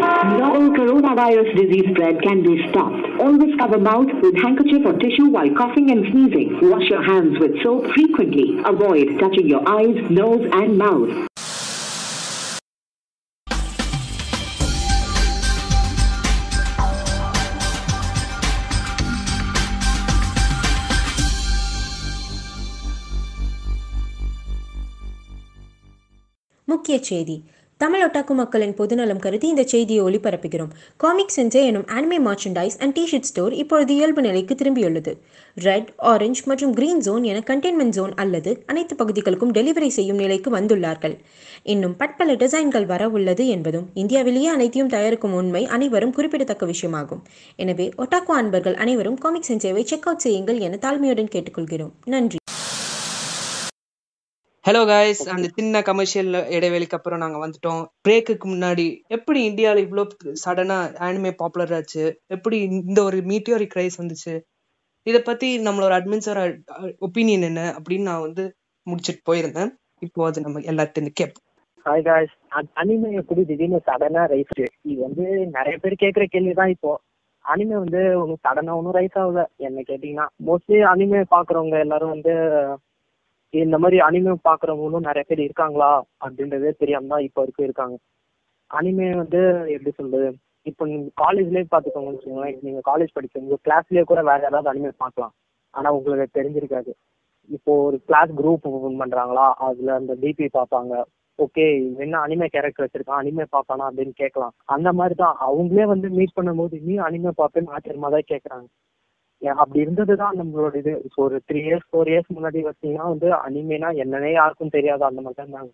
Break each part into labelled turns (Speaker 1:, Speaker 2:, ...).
Speaker 1: Novel coronavirus disease spread can be stopped. Always cover mouth with handkerchief or tissue while coughing and sneezing. Wash your hands with soap frequently. Avoid touching your eyes, nose, and mouth.
Speaker 2: முக்கிய செய்தி தமிழ் ஒட்டாக்கு மக்களின் பொதுநலம் கருதி இந்த செய்தியை ஒளிபரப்புகிறோம். Comic Sensei எனும் anime merchandise and T shirt store இப்பொழுது இயல்பு நிலைக்கு திரும்பியுள்ளது. ரெட் ஆரஞ்சு மற்றும் கிரீன் ஜோன் என கண்டெய்ன்மெண்ட் ஜோன் அல்லது அனைத்து பகுதிகளுக்கும் டெலிவரி செய்யும் நிலைக்கு வந்துள்ளார்கள். இன்னும் பற்பல டிசைன்கள் வர உள்ளது என்பதும் இந்தியாவிலேயே அனைத்தையும் தயாரிக்கும் உண்மை அனைவரும் குறிப்பிடத்தக்க விஷயமாகும். எனவே ஒட்டாக்கு அன்பர்கள் அனைவரும் காமிக் சென்சேவை செக் அவுட் செய்யுங்கள் என தாழ்மையுடன் கேட்டுக்கொள்கிறோம். நன்றி.
Speaker 3: ஹலோ காய்ஸ் அந்த சின்ன கமர்ஷியல் இடைவெளிக்கு அப்புறம் நாங்க வந்துட்டோம். பிரேக்குக்கு முன்னாடி எப்படி இந்தியாவில் இவ்வளோ சடனா ஆனிமே பாப்புலர் ஆச்சு? எப்படி இந்த ஒரு மீட்டியோரிக் கிரைஸ் வந்துச்சு? இதை பத்தி நம்மளோட அட்மின்சர் ஒப்பீனியன் என்ன? அப்படின்னு நான் வந்து முடிச்சிட்டு போயிருந்தேன். இப்போ அது நம்ம எல்லாத்தையும் கேட்போம்
Speaker 4: ஹாய் காய்ஸ் அனிமே எப்படி திடீர்னு சடனா ரைஸ் இது வந்து நிறைய பேர் கேட்குற கேள்வி தான் இப்போ. அனிமே வந்து சடனா ஒன்றும் ரைஸ் ஆகல. என்ன கேட்டிங்கன்னா மோஸ்ட்லி அனிமே பார்க்குறவங்க எல்லாரும் வந்து இந்த மாதிரி அனிமே பார்க்குறவங்களும் நிறைய பேர் இருக்காங்களா? அப்படின்றதே தெரியாம தான் இப்போ வரைக்கும் இருக்காங்க. அனிமே வந்து எப்படி சொல்றது? இப்போ நீங்க காலேஜ்லயே பார்த்துக்கோங்கன்னு வச்சுக்கோங்களேன். நீங்க காலேஜ் படிக்கிறவங்க கிளாஸ்லயே கூட வேற யாராவது அனிமே பார்க்கலாம். ஆனா உங்களுக்கு தெரிஞ்சிருக்காது. இப்போ ஒரு கிளாஸ் குரூப் ஓபன் பண்றாங்களா? அதுல அந்த டிபி பார்ப்பாங்க. ஓகே என்ன அனிமே கேரக்டர் வச்சிருக்கான்? அனிமே பார்ப்பானா அப்படின்னு கேட்கலாம். அந்த மாதிரி தான். அவங்களே வந்து மீட் பண்ணும்போது நீ அனிமே பார்ப்பேன்னு ஆச்சரியமா தான் கேட்கறாங்க அப்படி இருந்ததுதான் நம்மளோட இது. இப்போ ஒரு த்ரீ இயர்ஸ் ஃபோர் இயர்ஸ் முன்னாடி பார்த்தீங்கன்னா வந்து அனிமேனா என்னன்னே யாருக்கும் தெரியாது அந்த மாதிரி தான் இருந்தாங்க.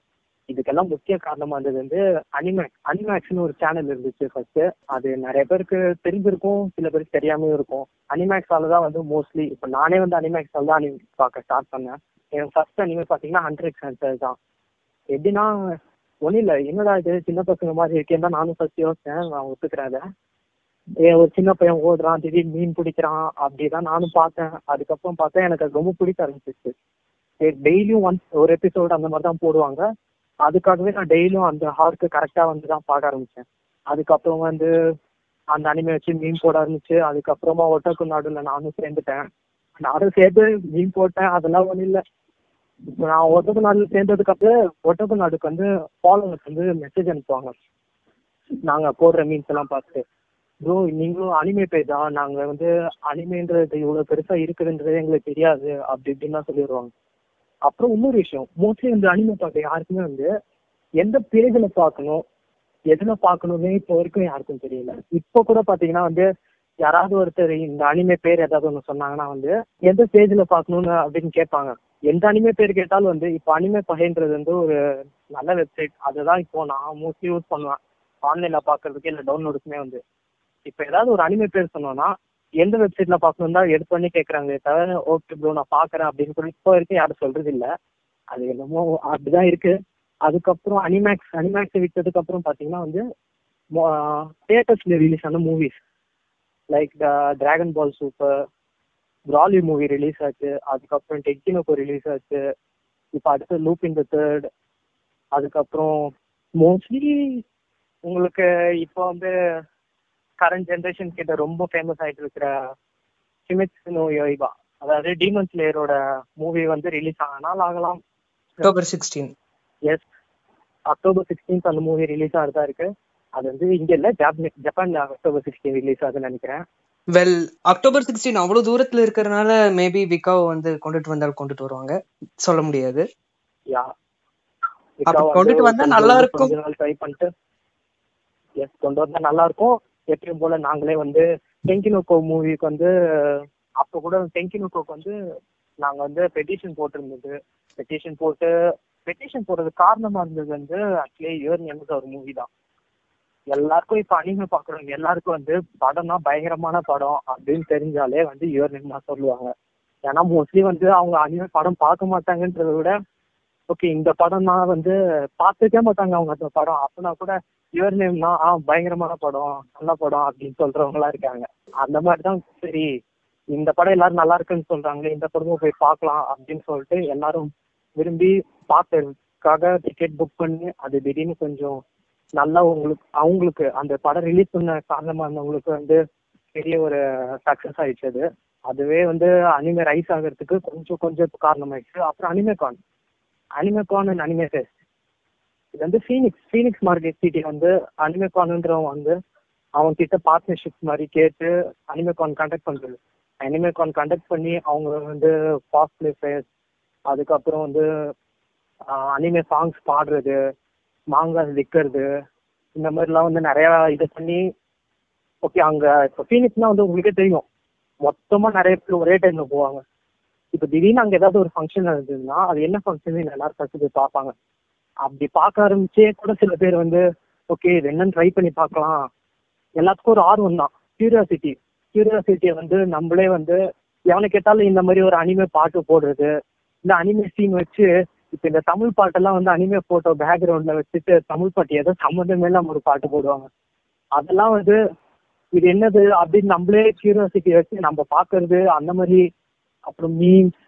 Speaker 4: இதுக்கெல்லாம் முக்கிய காரணமா இருந்தது வந்து அனிமேக்ஸ் அனிமேக்ஸ்னு ஒரு சேனல் இருந்துச்சு ஃபர்ஸ்ட் அது நிறைய பேருக்கு தெரிஞ்சிருக்கும் சில பேருக்கு தெரியாமலும் இருக்கும். அனிமேக்ஸால தான் வந்து மோஸ்ட்லி இப்போ நானே வந்து அனிமேக்ஸால தான் அனிமே பார்க்க ஸ்டார்ட் பண்ணேன். என் ஃபர்ஸ்ட் அனிமே பார்த்தீங்கன்னா ஹண்ட்ரட் சென்சர் தான். எப்படின்னா ஒன்றும் இல்லை. என்னடா இது? சின்ன பசங்க மாதிரி இருக்கேன் தான் நானும் ஃபர்ஸ்ட் யோசிச்சேன். நான் ஒத்துக்கிறேன் ஒரு சின்ன பையன் ஓடுறான் திடீர்னு மீன் பிடிக்கிறான் அப்படிதான் நானும் பார்த்தேன். அதுக்கப்புறம் பார்த்தேன் எனக்கு அது ரொம்ப பிடிக்க ஆரம்பிச்சிச்சு டெய்லியும் ஒன்ஸ் ஒரு எபிசோடு அந்த மாதிரி தான் போடுவாங்க. அதுக்காகவே நான் டெய்லியும் அந்த ஹார்க்கு கரெக்டா வந்து தான் பார்க்க ஆரம்பிச்சேன். அதுக்கப்புறம் வந்து அந்த அனிமே வச்சு மீன் போட ஆரம்பிச்சு அதுக்கப்புறமா ஒட்டக்கு நாடுல நானும் சேர்ந்துட்டேன். நானும் சேர்ந்து மீன் போட்டேன் அதெல்லாம் ஒன்றும் இல்லை. இப்போ நான் ஒட்டக்கு நாடுல சேர்ந்ததுக்கு அப்புறம் ஒட்டக்கு நாடுக்கு வந்து ஃபாலோவர்ஸ் வந்து மெசேஜ் அனுப்புவாங்க. நாங்க போடுற மீன்ஸ் எல்லாம் பார்த்துட்டு. ப்ரோ நீங்களும் அனிமே பேஜ் தான் நாங்கள் வந்து அனிமேன்றது இவ்வளோ பெருசாக இருக்குதுன்றது எங்களுக்கு தெரியாது. அப்படி இப்படின்லாம் சொல்லிடுவாங்க. அப்புறம் இன்னொரு விஷயம். மோஸ்ட்லி இந்த அனிமே பார்க்க யாருக்குமே வந்து எந்த பேஜில் பார்க்கணும் எதுல பார்க்கணும்னே இப்போ வரைக்கும் யாருக்கும் தெரியல. இப்போ கூட பார்த்தீங்கன்னா வந்து யாராவது ஒருத்தர் இந்த அனிமே பேர் ஏதாவது ஒன்று சொன்னாங்கன்னா வந்து எந்த பேஜில் பார்க்கணும்னு அப்படின்னு கேட்பாங்க. எந்த அனிமே பேர் கேட்டாலும் வந்து இப்போ அனிமே பகைன்றது வந்து ஒரு நல்ல வெப்சைட் அதுதான் இப்போ நான் மோஸ்ட்லி யூஸ் பண்ணுவேன். ஆன்லைனில் பார்க்கறதுக்கு இல்லை டவுன்லோடுக்குமே வந்து. இப்போ ஏதாவது ஒரு அனிமே பேர் சொன்னோம்னா எந்த வெப்சைட்ல பார்க்கணும் தான் எடுத்து பண்ணி கேட்குறாங்களே தவிர ஓகே ப்ரோ நான் பார்க்குறேன் அப்படின்னு சொல்லி இப்போ வரைக்கும் யாரும் சொல்றது இல்லை. அது என்னமோ அப்படிதான் இருக்கு. அதுக்கப்புறம் அனிமேக்ஸ் அனிமேக்ஸ் விட்டதுக்கு அப்புறம் பார்த்தீங்கன்னா வந்து தியேட்டர்ஸ்ல ரிலீஸ் ஆன movies like the Dragon Ball Super Broly movie release ஆச்சு. அதுக்கப்புறம் டெக்கினோக்கோ ரிலீஸ் ஆச்சு. இப்போ அடுத்து லூப் இன் த தேர்ட் அதுக்கப்புறம் மோஸ்ட்லி உங்களுக்கு இப்போ வந்து கரண்ட் ஜென்ரேஷன் கிட்ட ரொம்ப ஃபேமஸ் ஆயிட்டு இருக்கிற சிமிட்ஸ் நோ யோய்பா அதாவது டீமன் ஸ்லேயரோட மூவி வந்து ரிலீஸ் ஆனால் ஆகலாம்.
Speaker 3: October sixteen
Speaker 4: yes October sixteenth அந்த மூவி ரிலீஸ் ஆகிறதா இருக்கு. அது வந்து இங்க இல்ல ஜப்பான் ஜப்பான்ல அக்டோபர் சிக்ஸ்டீன் ரிலீஸ் ஆகுதுன்னு நினைக்கிறேன்.
Speaker 3: வெல் அக்டோபர் சிக்ஸ்டீன் அவ்வளவு தூரத்துல இருக்கிறதுனால மேபி விகாவை வந்து கொண்டுட்டு வந்தால் கொண்டுட்டு வருவாங்க. சொல்ல முடியாது.
Speaker 4: யா
Speaker 3: கொண்டுட்டு வந்தா நல்லா இருக்கும்.
Speaker 4: ட்ரை பண்ணிட்டு எஸ் கொண்டு வந்தா நல்லா இருக்கும். எப்பயும் போல நாங்களே வந்து டெங்கினோக்கோ மூவிக்கு வந்து அப்போ கூட டெங்கினோக்கோக்கு வந்து நாங்க வந்து பெட்டிஷன் போட்டிருந்தது. பெட்டிஷன் போட்டு பெட்டிஷன் போடுறதுக்கு காரணமா இருந்தது வந்து ஆக்சுவலி யுவர் நேம்ஸ் ஒரு மூவி தான். எல்லாருக்கும் இப்ப அனிமே பாக்குறவங்க எல்லாருக்கும் வந்து படம்னா பயங்கரமான படம் அப்படின்னு தெரிஞ்சாலே வந்து யுவர் நேம் தான் சொல்லுவாங்க. ஏன்னா மோஸ்ட்லி வந்து அவங்க அனிமே படம் பார்க்க மாட்டாங்கன்றத விட ஓகே இந்த படம்னா வந்து பார்த்துக்கே மாட்டாங்க அவங்க அந்த படம். அப்படின்னா கூட யுவர் நேம்னா ஆ பயங்கரமான படம் நல்ல படம் அப்படின்னு சொல்றவங்க எல்லாம் இருக்காங்க. அந்த மாதிரி தான் சரி இந்த படம் எல்லாரும் நல்லா இருக்குன்னு சொல்றாங்களே இந்த படமும் போய் பார்க்கலாம் அப்படின்னு சொல்லிட்டு எல்லாரும் விரும்பி பார்த்ததுக்காக டிக்கெட் புக் பண்ணி அது திடீர்னு கொஞ்சம் நல்லா உங்களுக்கு அவங்களுக்கு அந்த படம் ரிலீஸ் பண்ண காரணமா இருந்தவங்களுக்கு வந்து பெரிய ஒரு சக்சஸ் ஆயிடுச்சு அது அதுவே வந்து அனிமே ரைஸ் ஆகிறதுக்கு கொஞ்சம் கொஞ்சம் காரணமாயிடுச்சு. அப்புறம் animecon animecon and anime fest இது வந்து ஃபீனிக்ஸ் ஃபீனிக்ஸ் மார்க்கெட் சிட்டி வந்து அனிமேகான்ன்றவன் வந்து அவங்க கிட்ட பார்ட்னர்ஷிப் மாதிரி கேட்டு அனிமேகான் கண்டக்ட் பண்றது. அனிமேகான் கண்டக்ட் பண்ணி அவங்க வந்து காஸ்ட்லி ஃபேஸ் அதுக்கப்புறம் வந்து அனிமே சாங்ஸ் பாடுறது மாங்காய் விற்கிறது இந்த மாதிரிலாம் வந்து நிறைய இது பண்ணி ஓகே அங்க இப்போ ஃபீனிக்ஸ்னால் வந்து உங்களுக்கே தெரியும். மொத்தமா நிறைய பேர் ஒரே டைம்ல போவாங்க. இப்போ திடீர்னு அங்க ஏதாவது ஒரு ஃபங்க்ஷன் நடந்ததுன்னா அது என்ன ஃபங்க்ஷன் எல்லாரும் ஃபர்ஸ்ட் போய் பார்ப்பாங்க. அப்படி பார்க்க ஆரம்பிச்சே கூட சில பேர் வந்து ஓகே இது என்னன்னு ட்ரை பண்ணி பார்க்கலாம். எல்லாத்துக்கும் ஒரு ஆர்வம் தான். கியூரியாசிட்டி கியூரியாசிட்டியை வந்து நம்மளே வந்து எவனை கேட்டாலும் இந்த மாதிரி ஒரு அனிமே பாட்டு போடுறது. இந்த அனிமே சீன் வச்சு இப்ப இந்த தமிழ் பாட்டெல்லாம் வந்து அனிமே போட்டோ பேக்ரவுண்ட்ல வச்சுட்டு தமிழ் பாட்டு ஏதோ சம்மந்தமே இல்லாம ஒரு பாட்டு போடுவாங்க. அதெல்லாம் வந்து இது என்னது அப்படின்னு நம்மளே கியூரியாசிட்டி வச்சு நம்ம பாக்குறது அந்த மாதிரி அப்புறம் மீன்ஸ்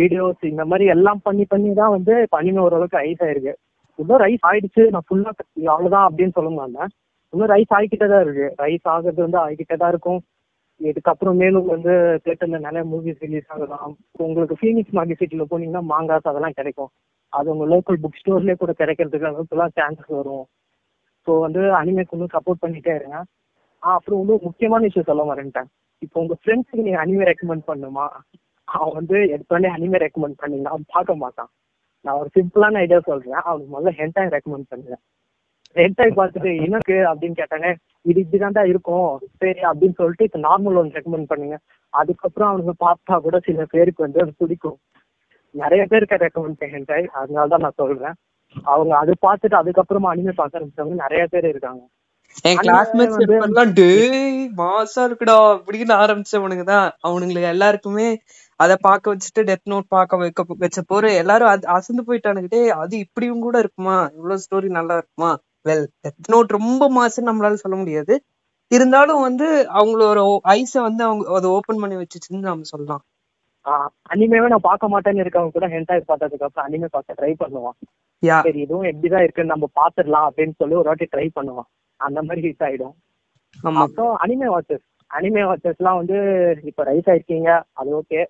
Speaker 4: வீடியோஸ் இந்த மாதிரி எல்லாம் பண்ணி பண்ணி தான் வந்து இப்ப அனிமே ஓரளவுக்கு ஐஸ் ஆயிருக்கு. இன்னும் ரைஸ் ஆயிடுச்சு. நான் ஃபுல்லா அவ்வளவுதான் அப்படின்னு சொல்ல மாட்டேன் இன்னும் ரைஸ் ஆகிக்கிட்டே தான் இருக்கு. ரைஸ் ஆகுறது வந்து ஆகிக்கிட்டே தான் இருக்கும். இதுக்கப்புறம் மேலும் வந்து தேட்டர்ல நிறைய மூவிஸ் ரிலீஸ் ஆகலாம். உங்களுக்கு ஃபீனிக்ஸ் மார்க்கெட் சிட்டில போனீங்கன்னா மாங்காஸ் அதெல்லாம் கிடைக்கும். அது உங்க லோக்கல் புக் ஸ்டோர்லேயே கூட கிடைக்கிறதுக்கு அளவுக்குலாம் சான்சஸ் வரும். ஸோ வந்து அனிமேக்கு வந்து சப்போர்ட் பண்ணிட்டே இருங்க. அப்புறம் வந்து முக்கியமான விஷயம் சொல்ல வரேன்ட்டேன். இப்போ உங்க ஃப்ரெண்ட்ஸுக்கு நீங்க அனிமே ரெக்கமெண்ட் பண்ணுமா? அவன் வந்து எடுத்தோடனே அனிமே ரெக்கமெண்ட் பண்ணீங்கன்னா அவன் பார்க்க மாட்டான். நான் ஒரு சிம்பிளான ஐடியா சொல்றேன். அவனுக்கு முதல்ல ஹென்டாய் ரெக்கமெண்ட் பண்ணுவேன் ஹென்டாய் பார்த்துட்டு எனக்கு அப்படின்னு கேட்டாங்க இது இப்படிதான்டா இருக்கும். சரி அப்படின்னு சொல்லிட்டு இப்போ நார்மல் ஒன்று ரெக்கமெண்ட் பண்ணுங்க. அதுக்கப்புறம் அவனுக்கு பார்த்தா கூட சில பேருக்கு வந்து அது பிடிக்கும். நிறைய பேருக்கு ரெக்கமெண்ட் ஹென்டாய் அதனால தான் நான் சொல்றேன். அவங்க அது பார்த்துட்டு அதுக்கப்புறமா அனிமே பார்க்க ஆரம்பிச்சவங்க நிறைய பேர் இருக்காங்க.
Speaker 3: என் கிளாஸ்மேட்ஸ் மாசா இருக்குடா அப்படின்னு ஆரம்பிச்சவனுங்க தான். அவனுங்களுக்கு எல்லாருக்குமே அத பார்க்க வச்சுட்டு டெத் நோட் பார்க்க வைக்க வச்ச போற எல்லாரும் அசந்து போயிட்டானுங்க டேய் அது இப்படியும் கூட இருக்குமா? இவ்வளவு ஸ்டோரி நல்லா இருக்குமா? வெல் டெத் நோட் ரொம்ப மாசம் நம்மளால சொல்ல முடியாது. இருந்தாலும் வந்து அவங்களோட ஐஸ வந்து அவங்க அதை ஓபன் பண்ணி வச்சுச்சுன்னு நம்ம சொல்லலாம்.
Speaker 4: அனிமேவே நான் பார்க்க மாட்டேன்னு இருக்கவங்க கூட ஹென்டாய் பார்த்ததுக்கு அப்புறம் அனிமே பார்க்க ட்ரை பண்ணுவான். சரி இதுவும் எப்படிதான் இருக்குன்னு நம்ம பாத்துடலாம் அப்படின்னு சொல்லி ஒரு வாட்டி ட்ரை பண்ணுவான். அந்த மாதிரி ஹிட் ஆயிடும். அப்புறம் அனிமே வாட்சஸ் அனிமே வாட்சஸ்லாம் வந்து இப்ப ரைஸ் ஆயிருக்கீங்க அது ஓகே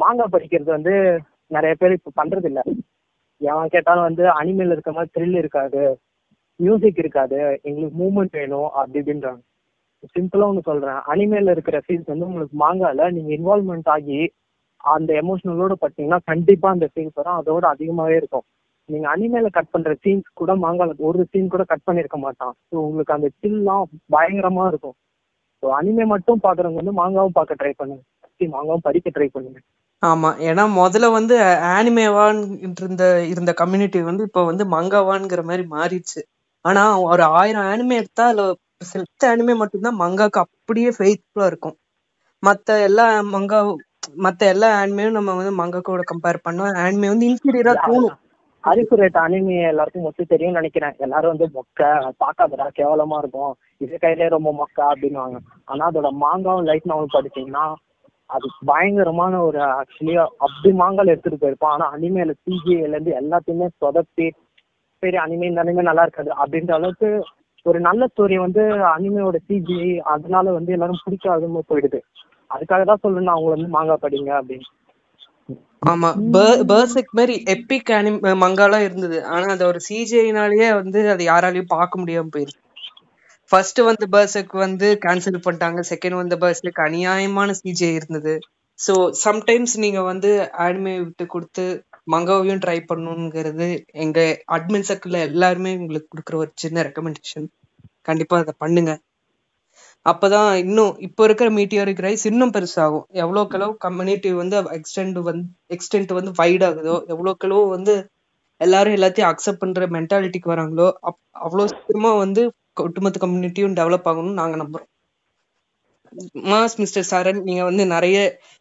Speaker 4: மாங்காய் படிக்கிறது வந்து நிறைய பேர் இப்ப பண்றது இல்ல எவன் கேட்டாலும் வந்து அனிமேல இருக்க மாதிரி த்ரில் இருக்காது. மியூசிக் இருக்காது. எங்களுக்கு மூவ்மெண்ட் வேணும் அப்படி இப்படின்றாங்க. சிம்பிளா ஒன்று சொல்றேன். அனிமேல இருக்கிற ஃபீல்ஸ் வந்து உங்களுக்கு மாங்கால நீங்க இன்வால்மெண்ட் ஆகி அந்த எமோஷனலோட பார்த்தீங்கன்னா கண்டிப்பா அந்த ஃபீல்ஸ் வரும். அதோட அதிகமாவே இருக்கும். நீங்க அனிமேல கட் பண்ற சீன்ஸ் கூட மாங்கால ஒரு சீன் கூட கட் பண்ணிருக்க மாட்டான். ஸோ உங்களுக்கு அந்த சில்லாம் பயங்கரமா இருக்கும். ஸோ அனிமே மட்டும் பாக்குறவங்க வந்து மாங்காவும் பார்க்க ட்ரை பண்ணுங்க. சரி, மாங்காவும் படிக்க ட்ரை பண்ணுங்க.
Speaker 3: ஆமா ஏன்னா முதல்ல வந்து ஆனிமேவான் இருந்த இருந்த கம்யூனிட்டி வந்து இப்போ வந்து மங்காவான்ங்கிற மாதிரி மாறிடுச்சு. ஆனா ஒரு ஆயிரம் ஆனிமே எடுத்தா அதுல சில ஆனிமே மட்டும்தான் மங்காக்கு அப்படியே ஃபெய்த்ஃபுல்லா இருக்கும். மத்த எல்லா மங்கா மத்த எல்லா ஆனிமையும் நம்ம வந்து மங்காக்கோட கம்பேர் பண்ணா ஆனிமே வந்து இன்ஃபீரியரா தோணும்.
Speaker 4: அரிசுரேட் அனிமே எல்லாருக்கும் மொத்த தெரியும்னு நினைக்கிறேன். எல்லாரும் வந்து மொக்க பார்க்காதடா கேவலமா இருக்கும். இது கையிலே ரொம்ப மொக்க அப்படின்னுவாங்க. ஆனா அதோட மாங்காவும் லைட் நாவல் படிச்சீங்கன்னா அது பயங்கரமான ஒரு ஆக்சுவலியா அப்படி மாங்கால எடுத்துட்டு போயிருப்பான். ஆனா அனிமேல சிஜிஐல இருந்து எல்லாத்தையுமே சொதப்பி சரி அனிமே இந்த அனிமே நல்லா இருக்காது அப்படின்ற அளவுக்கு ஒரு நல்ல ஸ்டோரி வந்து அனிமையோட சிஜிஐ அதனால வந்து எல்லாரும் பிடிக்காதுன்னு போயிடுது. அதுக்காக தான் சொல்றேன் அவங்களை அவங்கள வந்து மாங்கா படிங்க அப்படின்னு.
Speaker 3: ஆமா பர்செக் மாதிரி எப்பிக் அனிம் மங்காலாம் இருந்தது. ஆனா அது ஒரு சிஜிஐனாலேயே வந்து அது யாராலையும் பார்க்க முடியாம போயிருச்சு. ஃபர்ஸ்ட் வந்து பர்ஸுக்கு வந்து கேன்சல் பண்ணிட்டாங்க. செகண்ட் வந்த பர்ஸுக்கு அநியாயமான சிஜே இருந்தது. ஸோ சம்டைம்ஸ் நீங்க வந்து ஆனிமே விட்டு கொடுத்து மங்காவையும் ட்ரை பண்ணணுங்கிறது எங்க அட்மின் சர்க்கிள் எல்லாருமே உங்களுக்கு கொடுக்குற ஒரு சின்ன ரெக்கமெண்டேஷன் கண்டிப்பா அதை பண்ணுங்க. அப்பதான் இன்னும் இப்போ இருக்கிற மீட்டியாரிக் ரைஸ் இன்னும் பெருசாகும். எவ்வளோக்கு அளவு கம்யூனிட்டி வந்து எக்ஸ்டெண்ட் வந்து எக்ஸ்டென்ட் வந்து வைட் ஆகுதோ எவ்வளோக்கு அளவு வந்து எல்லாரும் எல்லாத்தையும் அக்செப்ட் பண்ற மென்டாலிட்டிக்கு வராங்களோ அப் அவ்வளோ சீக்கிரமா வந்து ஒட்டுமொத்த கம்யூனிட்டியும் டெவலப் ஆகணும்னு நாங்க நம்புறோம். மாஸ் மிஸ்டர் சரண் நீங்க வந்து நிறைய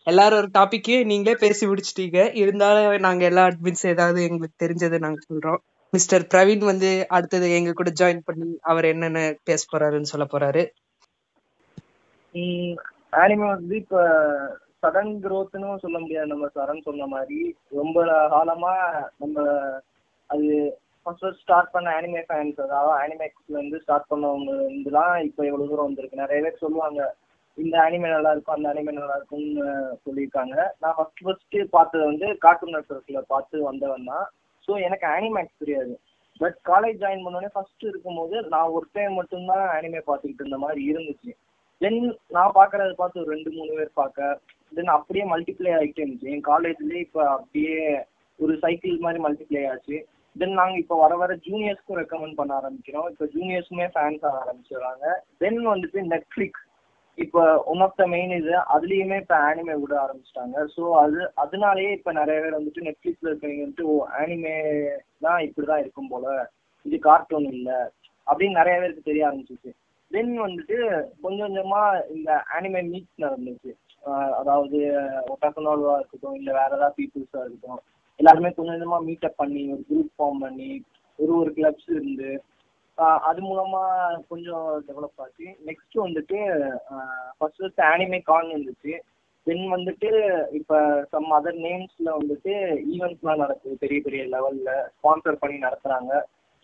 Speaker 3: எல்லாரும் டாபிக்கே நீங்களே பேசி முடிச்சிட்டீங்க. இருந்தாலும் நாங்க எல்லா அட்மின்ஸ் ஏதாவது எங்களுக்கு தெரிஞ்சதை நாங்க சொல்றோம். மிஸ்டர் பிரவீன் வந்து அடுத்தது எங்க கூட ஜாயின் பண்ணி அவர் என்னென்ன பேச போறாருன்னு சொல்ல போறாரு.
Speaker 5: ஆனிமே வந்து இப்ப சடன் குரோத்னும் சொல்ல முடியாது. நம்ம சரண் சொன்ன மாதிரி ரொம்ப காலமா நம்ம அது ஃபர்ஸ்ட் ஸ்டார்ட் பண்ண அனிமே ஃபேன்ஸ் அதாவது அனிமேக்ஸ்ல இருந்து ஸ்டார்ட் பண்ணவங்க இருந்துலாம் இப்போ எவ்வளவு தூரம் வந்திருக்கு? நிறைய பேர் சொல்லுவாங்க இந்த அனிமே நல்லா இருக்கும் அந்த அனிமே நல்லா இருக்கும்னு சொல்லியிருக்காங்க. நான் ஃபர்ஸ்ட் ஃபர்ஸ்ட் பார்த்தது வந்து கார்ட்டூன் நெட்ஒர்க்ல பார்த்து வந்தவன் தான். ஸோ எனக்கு அனிமேக்ஸ் தெரியாது. பட் காலேஜ் ஜாயின் பண்ணோடனே ஃபர்ஸ்ட் இருக்கும்போது நான் ஒரு டைம் மட்டும்தான் அனிமே பார்த்துக்கிட்டு இருந்த மாதிரி இருந்துச்சு. தென் நான் பார்க்கறத பார்த்து ஒரு ரெண்டு மூணு பேர் பார்க்க. தென் அப்படியே மல்டிப்ளை ஆகிட்டே இருந்துச்சு. என் காலேஜ்லேயே இப்போ அப்படியே ஒரு சைக்கிள் மாதிரி மல்டிப்ளை ஆச்சு. தென் நாங்கள் இப்போ வர வர ஜூனியர்ஸ்க்கும் ரெக்கமெண்ட் பண்ண ஆரம்பிக்கிறோம். இப்போ ஜூனியர்ஸுமே ஃபேன்ஸ் ஆக ஆரம்பிச்சிடுறாங்க தென் வந்துட்டு நெட்ஃப்ளிக்ஸ் இப்போ ஒன் ஆஃப் த மெயின் இது அதுலேயுமே இப்போ ஆனிமே விட ஆரம்பிச்சிட்டாங்க. ஸோ அது அதனாலேயே இப்போ நிறைய பேர் வந்துட்டு நெட்ஃப்ளிக்ஸில் இருக்கவங்க வந்துட்டு ஓ ஆனிமே தான் இப்படி தான் இருக்கும் போல. இது கார்ட்டூன் இல்லை. அப்படின்னு நிறைய பேருக்கு தெரிய ஆரம்பிச்சிச்சு தென் வந்துட்டு கொஞ்சம் கொஞ்சமா இந்த ஆனிமே மீட் நடந்துச்சு. அதாவது ஒட்டாசனோல்வா இருக்கட்டும் இல்லை வேற ஏதாவது பீப்புள்ஸா இருக்கட்டும். எல்லாருமே கொஞ்சம் கொஞ்சமா மீட் அப் பண்ணி ஒரு குரூப் ஃபார்ம் பண்ணி ஒரு ஒரு கிளப்ஸ் இருந்து அது மூலமா கொஞ்சம் டெவலப் ஆச்சு. நெக்ஸ்ட் வந்துட்டு ஃபர்ஸ்ட் ஃபர்ஸ்ட் அனிமே கான் இருந்துச்சு. தென் வந்துட்டு இப்போ சம் அதர் நேம்ஸ்ல வந்துட்டு ஈவெண்ட்ஸ்லாம் நடக்குது பெரிய பெரிய லெவல்ல ஸ்பான்சர் பண்ணி நடத்துறாங்க.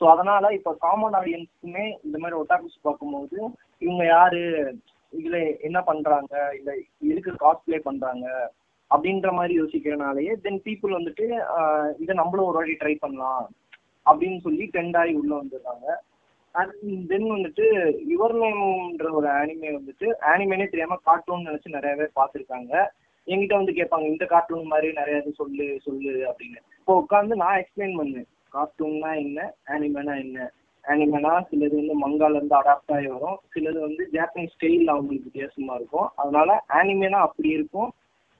Speaker 5: ஸோ அதனால இப்போ காமன் ஆடியன்ஸ்க்குமே இந்த மாதிரி ஒட்டாக்குஸ் பார்க்கும்போது இவங்க யாரு இதுல என்ன பண்றாங்க இல்ல எதுக்கு காஸ்ட்லே பண்றாங்க அப்படின்ற மாதிரி யோசிக்கிறனாலயே தென் பீப்புள் வந்துட்டு இதை நம்மளும் ஒரு வாட்டி ட்ரை பண்ணலாம் அப்படின்னு சொல்லி ட்ரெண்ட் ஆகி உள்ள வந்துடுறாங்க. அண்ட் தென் வந்துட்டு யுவர் நேம்ன்ற ஒரு ஆனிமே வந்துட்டு ஆனிமேனே தெரியாம கார்ட்டூன் நினைச்சு நிறைய பேர் பார்த்துருக்காங்க. என்கிட்ட வந்து கேட்பாங்க இந்த கார்ட்டூன் மாதிரி நிறைய இது சொல்லு சொல்லு அப்படின்னு. இப்போ உட்காந்து நான் எக்ஸ்பிளைன் பண்ணேன். கார்ட்டூன்னா என்ன? ஆனிமேனா என்ன? ஆனிமேனா சிலது வந்து மங்கால இருந்து அடாப்ட் ஆகி வரும். சிலது வந்து ஜாப்பனீஸ் ஸ்டைல் அவங்களுக்கு வித்தியாசமா இருக்கும். அதனால ஆனிமேனா அப்படி இருக்கும்.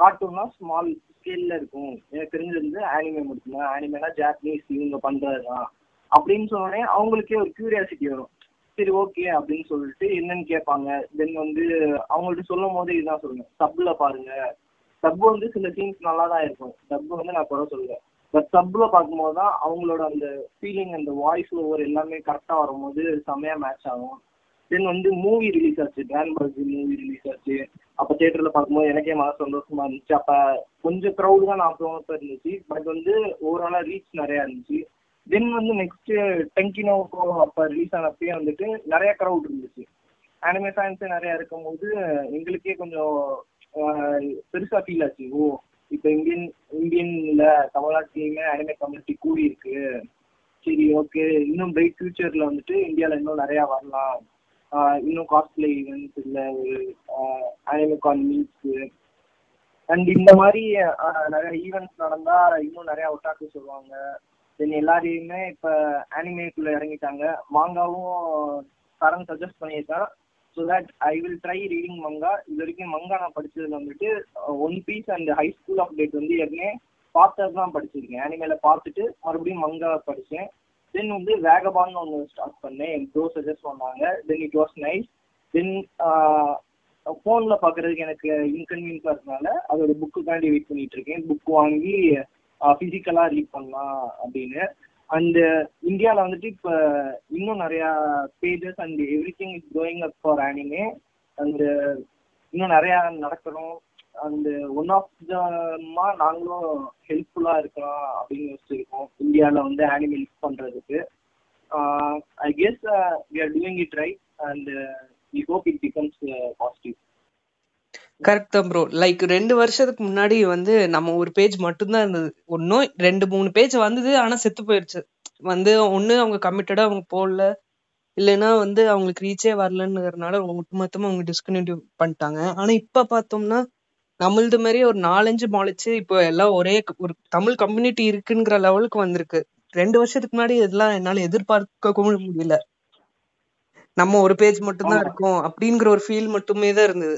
Speaker 5: கார்ட்டூன்னா ஸ்மால் ஸ்கேல்ல இருக்கும். எனக்கு தெரிஞ்சது வந்து ஆனிமே மட்டும்தான் ஆனிமேனா ஜாப்பனீஸ் இவங்க பண்றதுதான் அப்படின்னு சொன்னோடனே அவங்களுக்கே ஒரு கியூரியாசிட்டி வரும். சரி ஓகே அப்படின்னு சொல்லிட்டு என்னன்னு கேட்பாங்க. தென் வந்து அவங்கள்ட்ட சொல்லும் போது இதுதான் சொல்லுங்க சப்ல பாருங்க. சப் வந்து சில சீன்ஸ் நல்லா தான் இருக்கும். சப் வந்து நான் குறை சொல்லுவேன். பட் சப்ல பார்க்கும்போது தான் அவங்களோட அந்த ஃபீலிங் அந்த வாய்ஸ் ஓவர் எல்லாமே கரெக்டா வரும்போது செம்மையா மேட்ச் ஆகும். தென் வந்து மூவி ரிலீஸ் ஆச்சு. டான் பர்ஜி மூவி ரிலீஸ் ஆச்சு. அப்போ தேட்டரில் பார்க்கும்போது எனக்கே மன சந்தோஷமா இருந்துச்சு. அப்போ கொஞ்சம் க்ரௌடு தான் நான் போனப்ப இருந்துச்சு. பட் வந்து ஓவராலாக ரீச் நிறையா இருந்துச்சு. தென் வந்து நெக்ஸ்ட் டெங்கினோக்கோ அப்போ ரிலீஸ் ஆனப்பயே வந்துட்டு நிறைய க்ரௌட் இருந்துச்சு. அனிமே ஃபேன்ஸே நிறையா இருக்கும்போது எங்களுக்கே கொஞ்சம் பெருசா ஃபீல் ஆச்சு. ஓ இப்போ இந்தியன் இந்தியன்ல தமிழ்நாட்டிலையுமே அனிமே கம்யூனிட்டி கூடி இருக்கு சரி ஓகே இன்னும் பிரைட் ஃபியூச்சர்ல வந்துட்டு இந்தியாவில் இன்னும் நிறையா வரலாம். இன்னும் காஸ்ட்லி ஈவெண்ட்ஸ் இல்லை ஒரு அனிமேகான் மீட்ஸு அண்ட் இந்த மாதிரி நிறைய ஈவெண்ட்ஸ் நடந்தா இன்னும் நிறைய ஒட்டாக்கு சொல்லுவாங்க. தென் எல்லாரையுமே இப்போ அனிமேக்குள்ள இறங்கிட்டாங்க. மாங்காவும் தரம் சஜஸ்ட் பண்ணியிருக்கேன். So that I will try reading manga இது வரைக்கும் மங்கா நான் படிச்சதுல வந்துட்டு one piece and high school of dead வந்து ஏற்கனவே பார்த்தது தான் படிச்சிருக்கேன். அனிமேல பார்த்துட்டு மறுபடியும் மங்கா படித்தேன் தென் வந்து வேகபான் ஒன்று ஸ்டார்ட் பண்ணேன். என் ப்ரோ சஜஸ்ட் பண்ணாங்க. Then it was nice then ஃபோனில் பார்க்குறதுக்கு எனக்கு இன்கன்வீனியன்ஸாக இருக்கனால அதோட புக்குக்காண்டி வெயிட் பண்ணிட்டு இருக்கேன். புக் வாங்கி ஃபிசிக்கலாக ரீட் பண்ணலாம் அப்படின்னு. அண்ட் இந்தியாவில் வந்துட்டு இப்போ இன்னும் நிறையா pages and everything is going up for anime and இன்னும் நிறையா நடக்கணும். அந்த ஒன் ஆஃப் தமா நாங்களும் ஹெல்ப்ஃபுல்லா இருக்கலாம் அப்படின்னு யோசிச்சிருக்கோம். இந்தியாவில் வந்து ஆனிமே பண்றதுக்கு. I guess we are doing it right and we hope it becomes positive
Speaker 3: correct தான் ப்ரோ லைக் ரெண்டு வருஷத்துக்கு முன்னாடி வந்து நம்ம ஒரு பேஜ் மட்டும்தான் இருந்தது. ஒன்னும் ரெண்டு மூணு பேஜ் வந்தது ஆனா செத்து போயிடுச்சு வந்து ஒண்ணு அவங்க கமிட்டடா அவங்க போடல. இல்லைன்னா வந்து அவங்களுக்கு ரீச்சே வரலன்னுறதுனால ஒட்டுமொத்தமா அவங்க டிஸ்கன்டினியூ பண்ணிட்டாங்க. ஆனா இப்ப பார்த்தோம்னா நம்மளது மாதிரி ஒரு நாலஞ்சு மாலிச்சு இப்போ எல்லாம் ஒரே ஒரு தமிழ் கம்யூனிட்டி இருக்குங்கிற லெவலுக்கு வந்திருக்கு. ரெண்டு வருஷத்துக்கு முன்னாடி இதெல்லாம் என்னால எதிர்பார்க்க முடியல. நம்ம ஒரு பேஜ் மட்டும்தான். இருக்கோம் அப்படிங்கிற ஒரு ஃபீல் மட்டுமே தான் இருந்தது.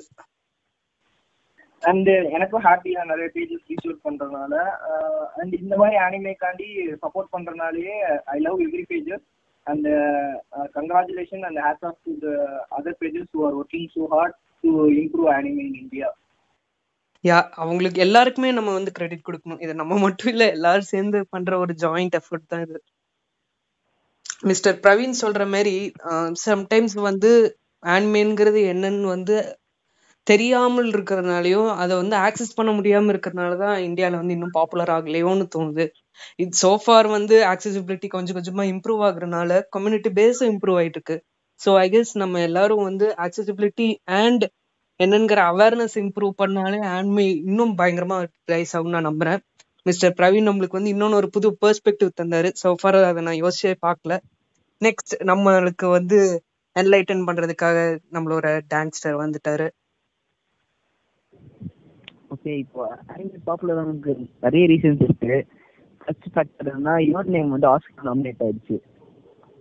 Speaker 5: அண்ட் எனக்கும் ஹாப்பியா நிறைய பேஜஸ் ரீச் பண்றதுனால அண்ட் இந்த மாதிரி அனிமேக்காண்டி support பண்றதுனாலயே I love every pages and congratulation and hats off to the other pages who are working so hard to improve anime in India
Speaker 3: yeah அவங்களுக்கு எல்லாருக்குமே நம்ம வந்து கிரெடிட் கொடுக்கணும். இது நம்ம மட்டும் இல்ல எல்லாரும் சேர்ந்து பண்ற ஒரு ஜாயிண்ட் எஃபர்ட் தான் இது. மிஸ்டர் பிரவீன் சொல்ற மாதிரி சம்டைம்ஸ் வந்து ஆன்மேன்ங்கிறது என்னன்னு வந்து தெரியாமல் இருக்கிறதுனாலயோ அதை வந்து ஆக்சஸ் பண்ண முடியாம இருக்கிறதுனால தான் இந்தியால வந்து இன்னும் பாப்புலர் ஆகலையோன்னு தோணுது. இது சோஃபார் வந்து ஆக்சசிபிலிட்டி கொஞ்சம் கொஞ்சமா இம்ப்ரூவ் ஆகுறதுனால கம்யூனிட்டி பேஸும் இம்ப்ரூவ் ஆயிட்டு இருக்கு. ஸோ ஐ கெஸ் நம்ம எல்லாரும் வந்து ஆக்சசிபிலிட்டி அண்ட் என்னங்கிற அவேர்னஸ் இம்ப்ரூவ் பண்ணாலே ஆன்மை இன்னும் பயங்கரமா ரைஸ் ஆகும் நான் நம்புறேன். மிஸ்டர் பிரவீன் நம்மளுக்கு வந்து இன்னொன்னு ஒரு புது பெர்ஸ்பெக்டிவ் தந்தாரு. சோஃபார் அதை நான் யோசிச்சே பார்க்கல. நெக்ஸ்ட் நம்மளுக்கு வந்து என்லைட்டன் பண்றதுக்காக நம்மளோட டான்ஸ்டர் வந்துட்டாரு.
Speaker 6: ஓகே இப்போ அனிமே பாப்புலர் ஆனதுக்கு நிறைய ரீசன்ஸ் இருக்கு. ஃபர்ஸ்ட் ஃபேக்டர்னா யுவர் நேம் வந்து ஆஸ்கர் நாமினேட் ஆயிடுச்சு.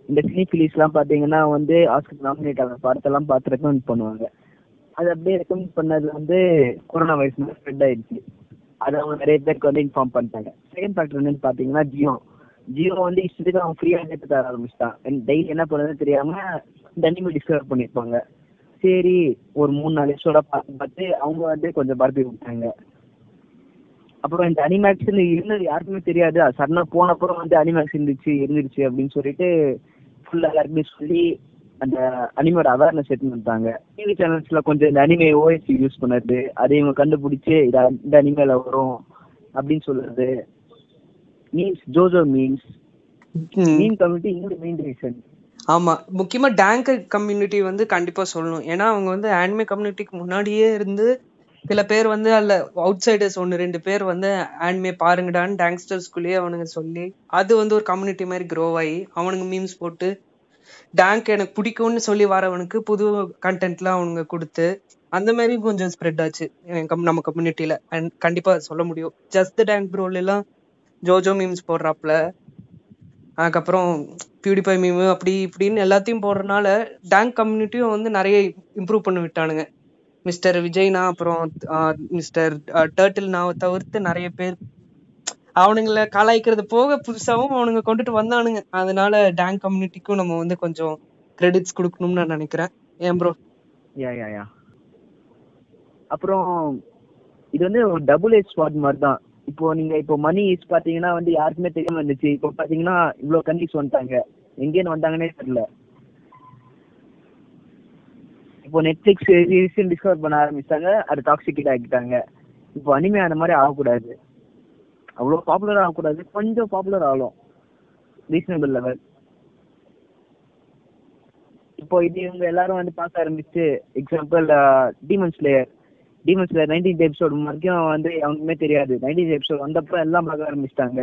Speaker 6: இந்த சினி ஃபிலிஸ்லாம் பார்த்தீங்கன்னா வந்து ஆஸ்கர் நாமினேட் ஆகிற படத்தெல்லாம் பார்த்து ரெக்கமெண்ட் பண்ணுவாங்க. அது அப்படியே ரெக்கமெண்ட் பண்ணது வந்து கொரோனா வைரஸ் ஸ்ப்ரெட் ஆயிடுச்சு. அதை அவங்க நிறைய பேருக்கு வந்து இன்ஃபார்ம் பண்ணிட்டாங்க. செகண்ட் ஃபேக்டர் என்னன்னு பார்த்தீங்கன்னா ஜியோ. ஜியோ வந்து இஷ்டத்துக்கு அவன் ஃப்ரீயாக நேற்று தர ஆரம்பிச்சிட்டான் டெய்லி என்ன பண்ணுறதுன்னு தெரியாம தண்ணிமே டிஸ்கவர் பண்ணியிருப்பாங்க. சரி ஒரு மூணு நாலு எபிசோட பார்த்து பார்த்து அவங்க வந்து கொஞ்சம் பரப்பி விட்டாங்க. அப்புறம் இந்த அனிமேக்ஸ் இருந்தது யாருக்குமே தெரியாது. அது சடனா போன அப்புறம் வந்து அனிமேக்ஸ் இருந்துச்சு இருந்துருச்சு அப்படின்னு சொல்லிட்டு ஃபுல்லா எல்லாருக்குமே சொல்லி அந்த அனிமோட அவேர்னஸ் எடுத்து வந்தாங்க டிவி சேனல்ஸ்ல கொஞ்சம் இந்த அனிமே ஓஎஸ் யூஸ் பண்ணது அதை இவங்க கண்டுபிடிச்சு இது இந்த அனிமேல வரும் அப்படின்னு சொல்றது. Memes JoJo
Speaker 3: memes.
Speaker 6: Meme community இன்னொரு மெயின் ரீசன்
Speaker 3: ஆமா. முக்கியமா டேங்க் கம்யூனிட்டி வந்து கண்டிப்பா சொல்லணும். ஏன்னா அவங்க வந்து ஆனிமே கம்யூனிட்டிக்கு முன்னாடியே இருந்து சில பேர் வந்து அதுல அவுட் சைடர்ஸ் ஒன்னு ரெண்டு பேர் வந்து ஆனிமே பாருங்கடான்னு டேங்ஸ்டர்ஸ்குள்ளேயே அவனுங்க சொல்லி அது வந்து ஒரு கம்யூனிட்டி மாதிரி க்ரோ ஆகி அவனுங்க மீம்ஸ் போட்டு டேங்க் எனக்கு பிடிக்கும்னு சொல்லி வரவனுக்கு புது கண்டென்ட்லாம் அவனுங்க கொடுத்து அந்த மாதிரி கொஞ்சம் ஸ்ப்ரெட் ஆச்சு நம்ம கம்யூனிட்டியில அண்ட் கண்டிப்பா சொல்ல முடியும். ஜஸ்ட் டேங்க் ப்ரோல எல்லாம் ஜோஜோ மீம்ஸ் போடுறாப்ல அதுக்கப்புறம் பியூடிஃபை மீம் அப்படி இப்படின்னு எல்லாத்தையும் போடுறதுனால டேங்க் கம்யூனிட்டியும் வந்து நிறைய இம்ப்ரூவ் பண்ணி விட்டானுங்க. மிஸ்டர் விஜய்னா அப்புறம் மிஸ்டர் டேர்ட்டில்னாவை தவிர்த்து நிறைய பேர் அவனுங்கள கலாய்க்கிறது போக புதுசாவும் அவனுங்க கொண்டுட்டு வந்தானுங்க. அதனால டேங்க் கம்யூனிட்டிக்கும் நம்ம வந்து கொஞ்சம் கிரெடிட்ஸ் கொடுக்கணும்னு நான் நினைக்கிறேன். ஏன் ப்ரோ
Speaker 6: யா யா யா அப்புறம் இது வந்து ஒரு டபுள் ஏஜ் ஸ்வாட் மாதிரி தான் இப்போ நீங்க இப்போ மணி இஸ் பாத்தீங்கன்னா வந்து யாருக்குமே தெரியாம இருந்துச்சு. இப்போ பாத்தீங்கன்னா இவ்வளவு கண்டிஸ் வந்துட்டாங்க. எங்கேன்னு வந்தாங்கன்னே தெரியல. இப்போ நெட்ஃபிளிக்ஸ் சீரியஸும் டிஸ்கவர் பண்ண ஆரம்பிச்சாங்க அது டாக்ஸிக் ஆகிட்டாங்க இப்போ அனிமே அந்த மாதிரி ஆகக்கூடாது. அவ்வளோ பாப்புலர் ஆகக்கூடாது. கொஞ்சம் பாப்புலர் ஆகலாம் ரீசனபிள் லெவல் இப்போ இது இவங்க எல்லாரும் வந்து பார்க்க ஆரம்பிச்சு example demon slayer demon slayer nineteen episode வரைக்கும் வந்து அவனுக்குமே தெரியாது. நைன்டீன் எபிசோடு வந்தப்ப எல்லாம் பார்க்க ஆரம்பிச்சிட்டாங்க.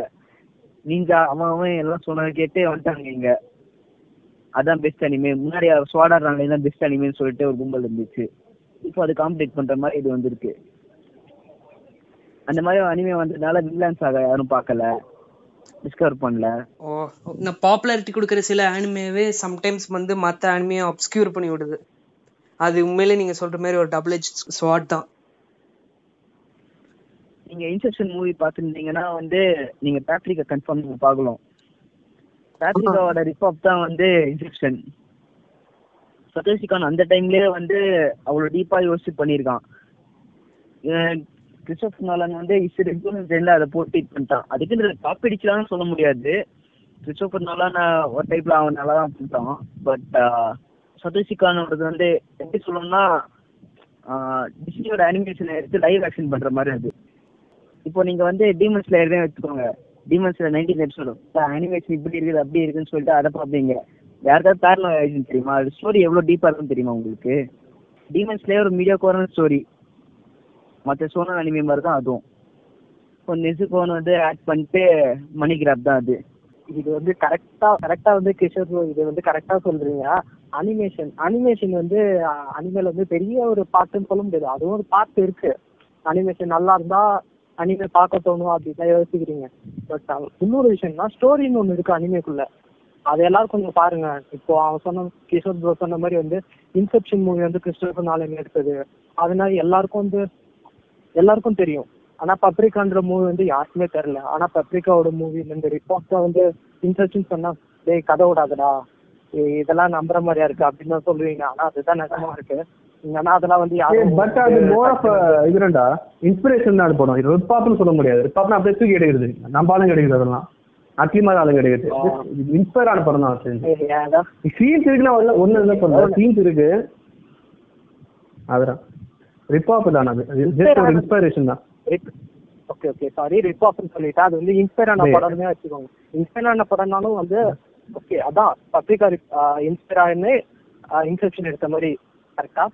Speaker 6: நீங்க அவன் அவன் எல்லாம் சொன்னதை கேட்டு வந்துட்டாங்க இங்க. அதான் பெஸ்ட் அனிமே முன்னாடி சுவாடாடுறாங்க தான் பெஸ்ட் அனிமேன்னு சொல்லிட்டு ஒரு கும்பல் இருந்துச்சு. இப்போ அது காம்படிட் பண்ற மாதிரி இது வந்திருக்கு. அந்த மாதிரி அனிமே வந்ததுனால வில்லன்ஸ் ஆக யாரும் பார்க்கல. டிஸ்கவர் பண்ணல.
Speaker 3: ஓ நான் பாப்புலாரிட்டி கொடுக்குற சில ஆனிமேவே சம்டைம்ஸ் வந்து மற்ற ஆனிமையை அப்ஸ்கியூர் பண்ணி விடுது. அது உண்மையிலே நீங்க சொல்ற மாதிரி ஒரு டபுள் எச் ஸ்வாட் தான்.
Speaker 6: நீங்க இன்செப்ஷன் மூவி பார்த்துருந்தீங்கன்னா வந்து நீங்க பேப்ரிக்கா கன்ஃபார்ம் நீங்க பார்க்கலாம் பேப்ரிக்காவோட ரிப்பாப் தான் வந்து இன்செப்ஷன் சதோஷி கான் அந்த டைம்லயே வந்து அவ்வளவு டீப்பா யோசிச்சு பண்ணியிருக்கான். கிறிஸ்டப் நாலன் வந்து இஸ் ரெகுலர் அதை போட்டு இது பண்ணிட்டான். அதுக்கு காப்பி அடிக்கலாம்னு சொல்ல முடியாது. கிறிஸ்டோபர் நாலான் ஒரு டைப்ல அவன் நல்லா தான் பண்ணிட்டான். பட் சதோஷி கானோடது வந்து எப்படி சொல்லணும்னா டிஸ்னியோட அனிமேஷனை எடுத்து லைவ் ஆக்ஷன் பண்ற மாதிரி அது. இப்போ நீங்க வந்து டீமன் ஸ்லேயர் வச்சுக்கோங்க. டீமன்ஸ்ல நைன்டீன் எபிசோடு அனிமேஷன் இப்படி இருக்குது அப்படி இருக்குன்னு சொல்லிட்டு அதை பார்ப்பீங்க. யாருக்காவது பேரலல் ஆயிடுச்சு தெரியுமா? அது ஸ்டோரி எவ்வளவு டீப்பா இருக்குன்னு தெரியுமா உங்களுக்கு? டீமன்ஸ்லேயே ஒரு மீடியா கோரன் ஸ்டோரி மற்ற சோனல் அனிமே மாதிரி தான் அதுவும். இப்போ நெசுகோன் வந்து ஆட் பண்ணிட்டு மணி கிராப் தான் அது.
Speaker 4: இது வந்து கரெக்டா கரெக்டா வந்து கிஷோர் இது வந்து கரெக்டா சொல்றீங்க. அனிமேஷன் அனிமேஷன் வந்து அனிமேல வந்து பெரிய ஒரு பாட்டுன்னு சொல்ல முடியாது. அதுவும் ஒரு பாட்டு இருக்கு. அனிமேஷன் நல்லா இருந்தா அனிமே பார்க்க தோணும் அப்படின்னு யோசிக்கிறீங்க. பட் இன்னொரு விஷயம்னா ஸ்டோரின்னு ஒண்ணு இருக்கு அனிமேக்குள்ள அது எல்லாரும் கொஞ்சம் பாருங்க. இப்போ அவன் சொன்ன கிஷோர் ப்ரோ சொன்ன மாதிரி வந்து இன்செப்ஷன் மூவி வந்து கிறிஸ்டோபர் நாலன் எடுத்தது. அதனால எல்லாருக்கும் வந்து எல்லாருக்கும் தெரியும். ஆனா பப்ரிகான்ற மூவி வந்து யாருக்குமே தெரியல. ஆனா பப்ரிகாவோட மூவி இந்த ரிப்போர்ட் வந்து இன்செப்ஷன் சொன்னா டேய் கதை விடாதடா இதெல்லாம் நம்புற மாதிரியா இருக்கு? அப்படின்னு தான் சொல்லுவீங்க. ஆனா அதுதான் நிஜமா இருக்கு. ஆனா அதெல்லாம் வந்து
Speaker 7: பட் அது மோர் ஆஃப் இதுடா இன்ஸ்பிரேஷன் தான் படம். இது ரிப்பாப்னு சொல்ல முடியாது. ரிப்பாப்னா அப்படியே தூக்கி எடுக்கிறது. நம்ம ஆளுங்க எடுக்கிறது அதெல்லாம். மாதிரி ஆளுங்க எடுக்கிறது. இன்ஸ்பயர் ஆன படம் தான்? சீன்ஸ் இருக்குன்னா ஒண்ணு ஒண்ணு என்ன சொல்றேன். சீன்ஸ் இருக்கு. அதுதான் ரிப்பாப் தான் அது. ஜஸ்ட் ஒரு இன்ஸ்பிரேஷன் தான்.
Speaker 4: ஓகே ஓகே சாரி ரிப் ஆஃப்னு சொல்லிட்டேன். அது வந்து இன்ஸ்பயர் ஆன. படம்னே வச்சுக்கோங்க. இன்ஸ்பயர் ஆன படம்னாலும் வந்து ஓகே அதான் பப்ளிகா இன்ஸ்பயர் ஆயின்னு இன்செப்ஷன் எடுத்த மாதிரி கரெக்டா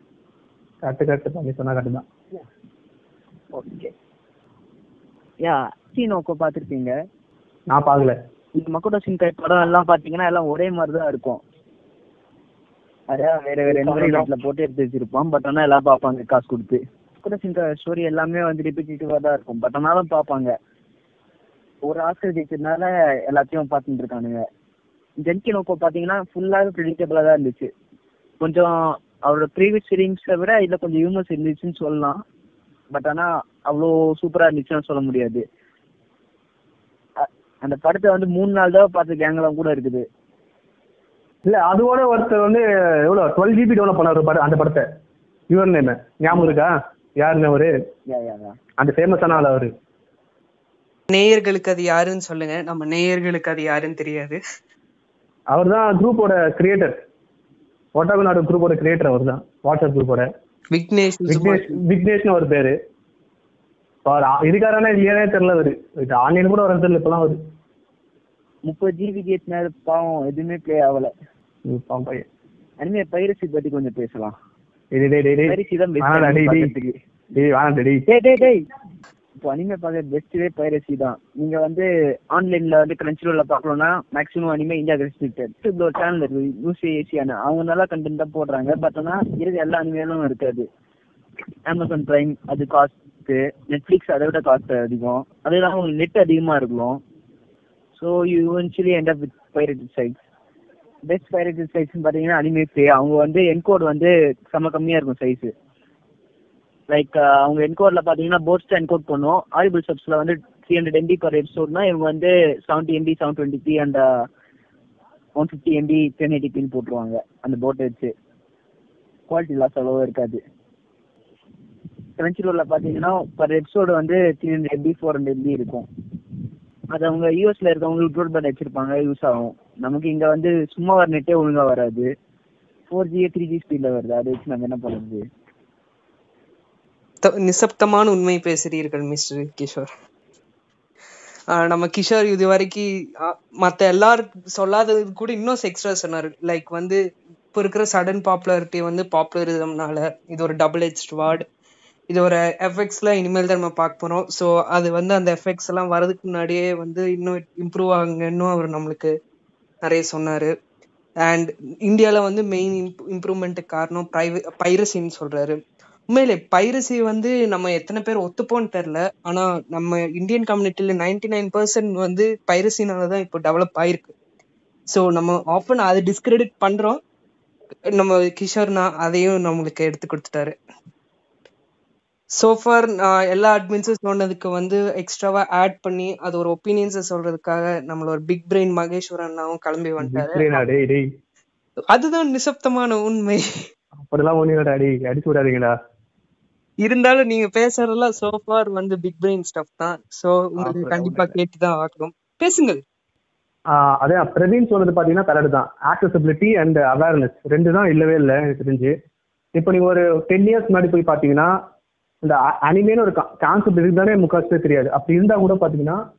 Speaker 7: கரெக்ட் கரெக்ட் பண்ணி சொன்னா கரெக்ட் தான்.
Speaker 4: ஓகே
Speaker 6: யா சீனோக்கோ பார்த்துருப்பீங்க?
Speaker 7: நான் பார்க்கல.
Speaker 6: இந்த மக்கோட சின்கை படம் எல்லாம் பார்த்தீங்கன்னா எல்லாம் ஒரே மாதிரி தான் இருக்கும். அதான் வேற வேற என்வரன்மெண்ட்ல போட்டு எடுத்து வச்சிருப்போம் பட் ஆனா எல்லாம் பார்ப்பாங்க காசு கொடுத்து. மக்கோட சின்கை ஸ்டோரி எல்லாமே வந்து ரிப்பீட்டேட்டிவா தான் இருக்கும். பட் ஆனாலும் பார்ப்பாங்க. ஒரு ஆஸ்கர் ஜெயிச்சதுனால எல்லாத்தையும் பார்த்துட்டு இருக்கானுங்க. ஜென்கி நோக்கோ பார்த்தீங்கன்னா ஃபுல்லாகவே ப்ரிடிக்டபிளாக தான் இருந்துச்சு. கொஞ்சம் அவரோட ப்ரீவியஸ் சீரிங்ஸை விட இதில் கொஞ்சம் ஹியூமர்ஸ் இருந்துச்சுன்னு சொல்லலாம். பட் ஆனா அவ்வளோ சூப்பரா இருந்துச்சுன்னு சொல்ல முடியாது. அந்த படத்தை வந்து மூணு நாள் தான் பார்த்த கேங்கெல்லாம் கூட இருக்குது.
Speaker 7: இல்ல அதோட ஒருத்தர் வந்து எவ்வளவு டுவெல் ஜிபி டெவலப் பண்ணாரு படம் அந்த படத்தை. யுவர் நேம் ஞாபகம் இருக்கா? யாருன்னு அவரு? அந்த ஃபேமஸான ஆள் அவரு.
Speaker 3: நேயர்களுக்கு அது யாருன்னு சொல்லுங்க. நம்ம நேயர்களுக்கு அது யாருன்னு தெரியாது.
Speaker 7: அவர் தான் குரூப்போட கிரியேட்டர் ஒட்டாகு நாடு குரூப்போட கிரியேட்டர் அவர் தான் வாட்ஸ்அப் குரூப்போட
Speaker 3: விக்னேஷ்
Speaker 7: விக்னேஷ் விக்னேஷ்னு ஒரு பேரு. இருக்காரானே இல்லையானே தெரியல அவரு. ஆன்லைன் கூட வர தெரியல இப்பெல்லாம் அவரு.
Speaker 6: முப்பது ஜிபி கேட்னாரு பாவம் எதுவுமே ப்ளே ஆகல. அனிமே பைரசி பத்தி கொஞ்சம் பேசலாம்.
Speaker 7: டேய், டேய், டேய், டேய்.
Speaker 6: பைரசி தான்
Speaker 7: வேணாம்டா, டேய், டேய்.
Speaker 6: பெஸ்ட்
Speaker 7: டேய், வேணாம்டா, டேய்.
Speaker 6: டேய். டேய் டேய் இப்போ அனிமே பார்க்க பெஸ்ட்டே பைரசி தான். நீங்க வந்து ஆன்லைன்ல வந்து கிரன்ச்சிரோல பார்க்கணும்னா மேக்ஸிமம் அனிமே இந்தியா ரெஸ்ட்ரிக்டட் யூடியூப்ல ஒரு சேனல் இருக்கு நியூஸ் ஏசியான அவங்க நல்லா கண்டென்ட் தான் போடுறாங்க. பட் ஆனா எல்லா அனிமேலும் இருக்காது. அமேசான் பிரைம் அது காஸ்ட் நெட்ஃபிளிக்ஸ் அதை விட காஸ்ட் அதிகம். அது இல்லாமல் உங்களுக்கு நெட் அதிகமாக இருக்கும். So you end up with pirated sites. Best pirated சைஸ்னு பார்த்தீங்கன்னா அனிமே அவங்க வந்து என்கோட் வந்து செம்ம கம்மியாக இருக்கும் சைஸு லைக் அவங்க என்கோட்ல பார்த்தீங்கன்னா போர்ட்ஸ் என்கோட் பண்ணும். ஆடிபிள் சப்ஸில் வந்து த்ரீ ஹண்ட்ரட் எம்பி பர் எபிசோட்னா இவங்க வந்து seventy MB seven twenty P and one fifty MB ten eighty பின்னு போட்டுருவாங்க. அந்த போட்டை வச்சு. குவாலிட்டி லாஸ் அவ்வளோவா இருக்காது. கிரன்ச்சிரோலில் பார்த்தீங்கன்னா பர் எபிசோடு வந்து three hundred MB four hundred MB இருக்கும். அது அவங்க யூஎஸ்ல இருக்கவங்களுக்கு ப்ரோட்பேண்ட் வச்சிருப்பாங்க யூஸ் ஆகும். நமக்கு இங்க வந்து சும்மா வர நெட்டே ஒழுங்கா வராது. ஃபோர் ஜி த்ரீ ஜி ஸ்பீட்ல வருது. அதை வச்சு நம்ம என்ன பண்ணுறது
Speaker 3: நிசப்தமான உண்மை பேசுறீர்கள் மிஸ்டர் கிஷோர். ஆஹ் நம்ம கிஷோர் இது வரைக்கும் மத்த எல்லாரும் சொல்லாதது கூட இன்னும் எக்ஸ்ட்ரா சொன்னாரு. லைக் வந்து இப்போ இருக்கிற சடன் பாப்புலாரிட்டி வந்து பாப்புலரிசம்னால இது ஒரு டபுள் ஹெச் வார்டு இது ஒரு எஃபெக்ட்ஸ்ல இனிமேல் தான் நம்ம பார்க்க போறோம். ஸோ அது வந்து அந்த எஃபெக்ட்ஸ் எல்லாம் வரதுக்கு முன்னாடியே வந்து இன்னும் இம்ப்ரூவ் ஆகுங்கன்னு அவர் நம்மளுக்கு நிறைய சொன்னாரு. அண்ட் இந்தியால வந்து மெயின் இம்ப் இம்ப்ரூவ்மெண்ட்டுக்கு காரணம் பிரைவே பைரசின்னு சொல்றாரு. உண்மையிலே பைரசி வந்து நம்ம எத்தனை பேர் ஒத்துப்போன்னு தெரில ஆனா நம்ம இந்தியன் கம்யூனிட்டியில் நைன்டி நைன் பர்சன்ட் வந்து பைரசினால தான் இப்போ டெவலப் ஆயிருக்கு. ஸோ நம்ம ஆஃபன் அதை டிஸ்கிரெடிட் பண்றோம். நம்ம கிஷோர்னா அதையும் நம்மளுக்கு எடுத்து கொடுத்துட்டாரு. சோஃபார் எல்லா அட்மின்ஸும் சொன்னதுக்கு வந்து எக்ஸ்ட்ராவா ஆட் பண்ணி அது ஒரு ஒப்பீனியன்ஸை சொல்றதுக்காக நம்மள ஒரு பிக் பிரெயின் மகேஸ்வர் அண்ணாவும் கிளம்பி வந்துட்டாரு. அதுதான் நிசப்தமான உண்மை.
Speaker 7: அப்படிலாம் இல்லடா டேய். அடிச்சு விடாதீங்கடா.
Speaker 3: இருந்தாலும் நீங்க பேசுறதெல்லாம் சோஃபார் வந்து பிக் பிரெயின் ஸ்டஃப் தான். சோ உங்களுக்கு கண்டிப்பா
Speaker 7: ஒண்ணும்
Speaker 3: கேட்டுதான் ஆகணும். பேசுங்கள்.
Speaker 7: அதே பிரவீன் சொன்னது பாத்தீங்கன்னா கரெக்ட் தான். ஆக்சசிபிலிட்டி அண்ட் அவேர்னஸ் ரெண்டு தான் இல்லவே இல்லை எனக்கு தெரிஞ்சு. இப்போ நீங்க ஒரு டென் இயர்ஸ் முன்னாடி போய் பாத்தீங்கன்னா இந்த அனிமேன்னு ஒரு கான்செப்ட் இருக்குதானே முக்காசு தெரியாது. அப்படி இருந்தா கூட பாத்தீங்கன்னா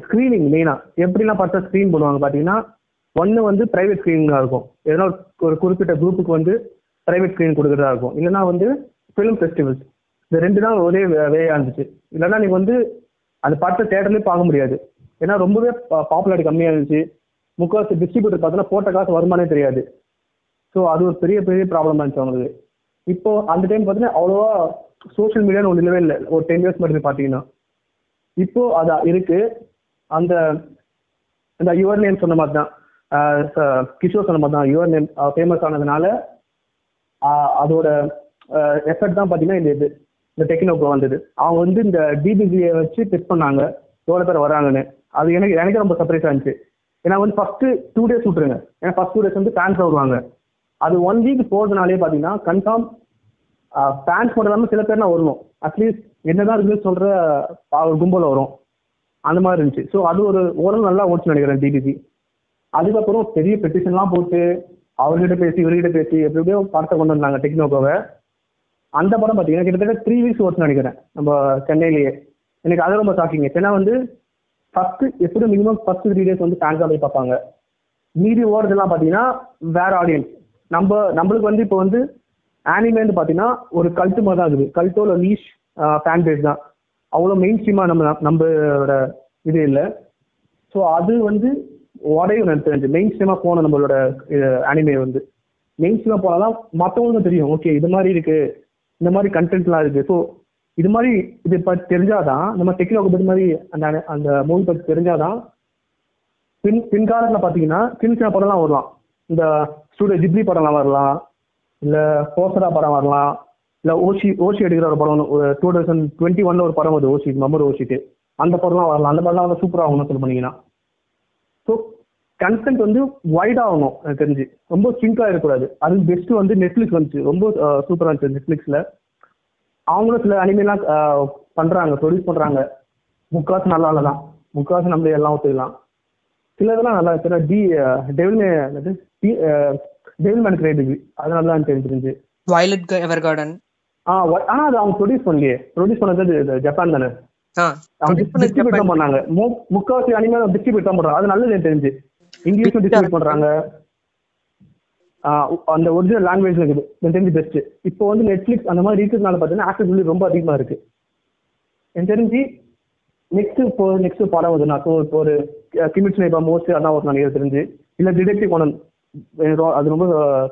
Speaker 7: ஸ்கிரீனிங் மெயினா எப்படிலாம் பார்த்தா ஸ்க்ரீன் போடுவாங்க பாத்தீங்கன்னா ஒன்னு வந்து பிரைவேட் ஸ்கிரீனிங்கா இருக்கும். எதனா ஒரு- குறிப்பிட்ட குரூப்புக்கு வந்து பிரைவேட் ஸ்கிரீன் கொடுக்கறதா இருக்கும். இல்லைன்னா வந்து ஃபிலிம் ஃபெஸ்டிவல்ஸ் இந்த ரெண்டு தான் ஒரே வேயா இருந்துச்சு. இல்லைன்னா நீங்க வந்து அந்த படத்தை தேட்டர்லேயே பார்க்க முடியாது. ஏன்னா ரொம்பவே பாப்புலாரிட்டி கம்மியா இருந்துச்சு. முக்கால்வாசி டிஸ்ட்ரிபியூட்டர் பார்த்தோன்னா போட்ட காசு வருமானே தெரியாது. ஸோ அது ஒரு பெரிய பெரிய ப்ராப்ளமாக இருந்துச்சு அவங்களுக்கு. இப்போ அந்த டைம் பார்த்தீங்கன்னா அவ்வளோவா சோஷியல் மீடியான்னு ஒன்று இல்லவே இல்லை. ஒரு டென் இயர்ஸ் மட்டும் பார்த்தீங்கன்னா. இப்போ அது இருக்கு. அந்த இந்த யுவர் நேம் சொன்ன மாதிரி தான். ச- கிஷோர் சொன்ன மாதிரி தான். யுவர் நேம் ஃபேமஸ் ஆனதுனால அதோட எஃபெக்ட் தான் பார்த்தீங்கன்னா இந்த இது இந்த டெக்னோக்கு வந்தது. அவங்க வந்து இந்த டிபிஜியை வச்சு டெஸ்ட் பண்ணாங்க. எவ்வளோ பேர் வராங்கன்னு. அது எனக்கு எனக்கு ரொம்ப சர்ப்ரைஸாக இருந்துச்சு. ஏன்னா வந்து ஃபர்ஸ்ட் டூ டேஸ் விட்டுருங்க. ஏன்னா ஃபர்ஸ்ட் டூ டேஸ் வந்து ஃபேன்ஸ் வருவாங்க. அது ஒன் வீக் போகிறதுனாலே பார்த்தீங்கன்னா கன்ஃபார்ம் ஃபேன்ஸ் மட்டும் இல்லாமல் சில பேர்னா வரணும். அட்லீஸ்ட் என்னதான் இருக்குன்னு சொல்கிற ஒரு கும்பல் வரும். அந்த மாதிரி இருந்துச்சு. ஸோ அது ஒரு ஓரளவு நல்லா ஓடிச்சு நினைக்கிறேன் டிடிசி அதுக்கப்புறம் பெரிய பெட்டிஷன்லாம் போட்டு அவர்கிட்ட பேசி இவர்கிட்ட பேசி எப்படி எப்படியோ படத்தை கொண்டு வந்தாங்க டெக்னோக்கோவை அந்த படம் பார்த்தீங்கன்னா கிட்டத்தட்ட த்ரீ வீக்ஸ் ஓட்டு நினைக்கிறேன். நம்ம சென்னையிலேயே. எனக்கு அது ரொம்ப ஷாக்கிங் ஏன்னா வந்து ஃபஸ்ட்டு எப்படி மினிமம் ஃபர்ஸ்ட் த்ரீ டேஸ் வந்து ஃபேன்ஸாக போய் பார்ப்பாங்க. மீதி ஓடுறதெல்லாம் பார்த்தீங்கன்னா வேற ஆடியன்ஸ் நம்ம நம்மளுக்கு வந்து இப்போ வந்து ஆனிமே வந்து பார்த்தீங்கன்னா ஒரு கல்ட்டு மாதிரி தான் இருக்குது. கல்ட்டோ இல்லை நீஷ் ஃபேன் பேஸ் தான். அவ்வளோ மெயின் ஸ்ட்ரீமாக நம்ம நம்மளோட இது இல்லை. ஸோ அது வந்து உடையும் எனக்கு தெரிஞ்சு. மெயின் ஸ்ட்ரீமாக போன நம்மளோட ஆனிமே வந்து. மெயின் ஸ்ட்ரீமாக போனால் தான் மற்றவங்களுக்கும் தெரியும். ஓகே இது மாதிரி இருக்குது இந்த மாதிரி கண்டென்ட்லாம் இருக்குது ஸோ இது மாதிரி இது பற்றி தெரிஞ்சாதான் நம்ம டெக்னாலஜி பற்றி மாதிரி அந்த அந்த மூவி பற்றி தெரிஞ்சாதான் பின் பின்காலத்தில் பார்த்தீங்கன்னா சின்ன சின்ன படம்லாம் வரலாம். இந்த ஸ்டூடியோ ஜிப்ளி படம்லாம் வரலாம். இல்லை போசரா படம் வரலாம். இல்லை ஓசி ஓசி எடுக்கிற ஒரு படம் ஒரு டூ தௌசண்ட் டுவெண்ட்டி ஒன்ல ஒரு படம் வருது ஓசி மம்மர் ஓசிட்டு அந்த படம்லாம் வரலாம். அந்த படம்லாம் வந்து சூப்பராக ஆகணும்னு சொல்ல பண்ணீங்கன்னா ஸோ கன்சென்ட் வந்து வைட் ஆகணும் எனக்கு தெரிஞ்சு. ரொம்ப சிங்காக இருக்கக்கூடாது. அது பெஸ்ட் வந்து நெட்ஃப்ளிக்ஸ் வந்துச்சு. ரொம்ப சூப்பராக இருந்துச்சு நெட்ஃப்ளிக்ஸில் அவங்களும் சில அனிமெல்லாம் பண்ணுறாங்க ப்ரொடியூஸ் பண்ணுறாங்க முக்காசு நல்லா இல்லை தான் முக்காசு நம்மளே எல்லாம் ஒத்துக்கலாம். சில இதெல்லாம் நல்லா இருக்கு. The devil devil man creative அது நல்லா தெரிஞ்சிருந்து
Speaker 3: வயலட் எவர் கார்டன்
Speaker 7: ஆ ஆனா அது அவங்க ப்ரொடியூஸ் பண்ணலையே. ப்ரொடியூஸ் பண்ணது ஜப்பான் தானே. டிஸ்ட்ரிபியூட் தான். பண்ணாங்க. முக்காவாசி அனிமே டிஸ்ட்ரிபியூட் தான் பண்றாங்க. அது நல்லது எனக்கு தெரிஞ்சு. இங்கிலீஷும் டிஸ்ட்ரிபியூட் பண்றாங்க. அந்த ஒரிஜினல் லாங்குவேஜ் இருக்குது. எனக்கு தெரிஞ்சு பெஸ்ட் இப்போ வந்து நெட்ஃபிளிக்ஸ் அந்த மாதிரி இருக்கிறதுனால பார்த்தீங்கன்னா ஆக்சஸ் ரொம்ப அதிகமா இருக்கு. எனக்கு தெரிஞ்சு நெக்ஸ்ட் இப்போ நெக்ஸ்ட் படம் நான் இப்போ ஒரு கிமிட்ஸ் இப்போ மோஸ்ட் அதான் ஒரு நினைக்கிறது தெரிஞ்சு. இல்ல டிடெக்டிவ் கோனன் எனக்கு அது ரொம்ப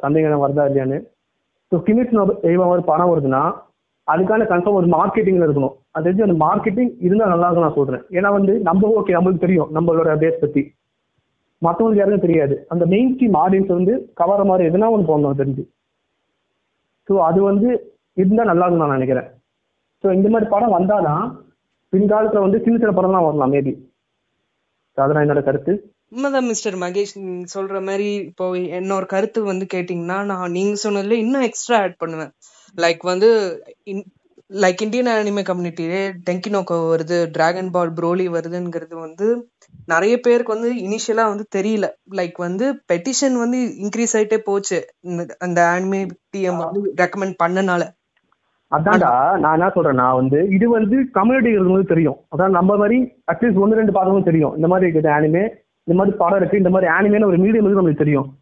Speaker 7: சந்தேகம் வருதா இல்லையான்னு. ஸோ கிமிட்ஸ் ஏவா ஒரு படம் வருதுன்னா அதுக்கான கன்ஃபார்ம் ஒரு மார்க்கெட்டிங்ல இருக்கணும். அது தெரிஞ்சு அந்த மார்க்கெட்டிங் இருந்தால் நல்லா இருக்கும் நான் சொல்றேன். ஏன்னா வந்து நம்ம ஓகே நம்மளுக்கு தெரியும் நம்மளோட பேஸ் பத்தி. மற்றவங்களுக்கு யாருக்கும் தெரியாது. அந்த மெயின் ஸ்ட்ரீம் ஆடியன்ஸ் வந்து கவர மாதிரி எதுனா ஒன்று போடணும் தெரிஞ்சு. ஸோ அது வந்து இருந்தால் நல்லா இருக்கும் நான் நினைக்கிறேன். ஸோ இந்த மாதிரி படம் வந்தாதான் பின்காலத்தில் வந்து சின்ன சின்ன படம்லாம் வரலாம் மேபி அதெல்லாம் என்னோட கருத்து.
Speaker 3: உண்மைதான் மிஸ்டர் மகேஷ். நீங்க சொல்ற மாதிரி இப்போ என்னோட கருத்து வந்து கேட்டிங்கன்னா நான் நீங்க சொன்னதுல இன்னும் எக்ஸ்ட்ரா ஆட் பண்ணுவேன். லைக் வந்து லைக் இந்தியன் அனிமே கம்யூனிட்டிலே டெங்கினோக்கோ வருது டிராகன் பால் ப்ரோலி வருதுங்கிறது வந்து நிறைய பேருக்கு வந்து இனிஷியலா வந்து தெரியல. லைக் வந்து பெட்டிஷன் வந்து இன்க்ரீஸ் ஆயிட்டே போச்சு. இந்த- அந்த அனிமே டிஎம் வந்து ரெக்கமெண்ட் பண்ணனால.
Speaker 7: அதான்டா நான் என்ன சொல்றேன்னா வந்து இது வந்து கம்யூனிட்டி இருக்கும்போது தெரியும். அதான் நம்ம மாதிரி அட்லீஸ்ட் ஒன்று ரெண்டு படமும் தெரியும். இந்த மாதிரி இருக்குது ஆனிமே இந்த மாதிரி படம் இருக்கு இந்த மாதிரி ஆனிமேன்னு ஒரு மீடியம் இருக்கு நம்மளுக்கு தெரியும்.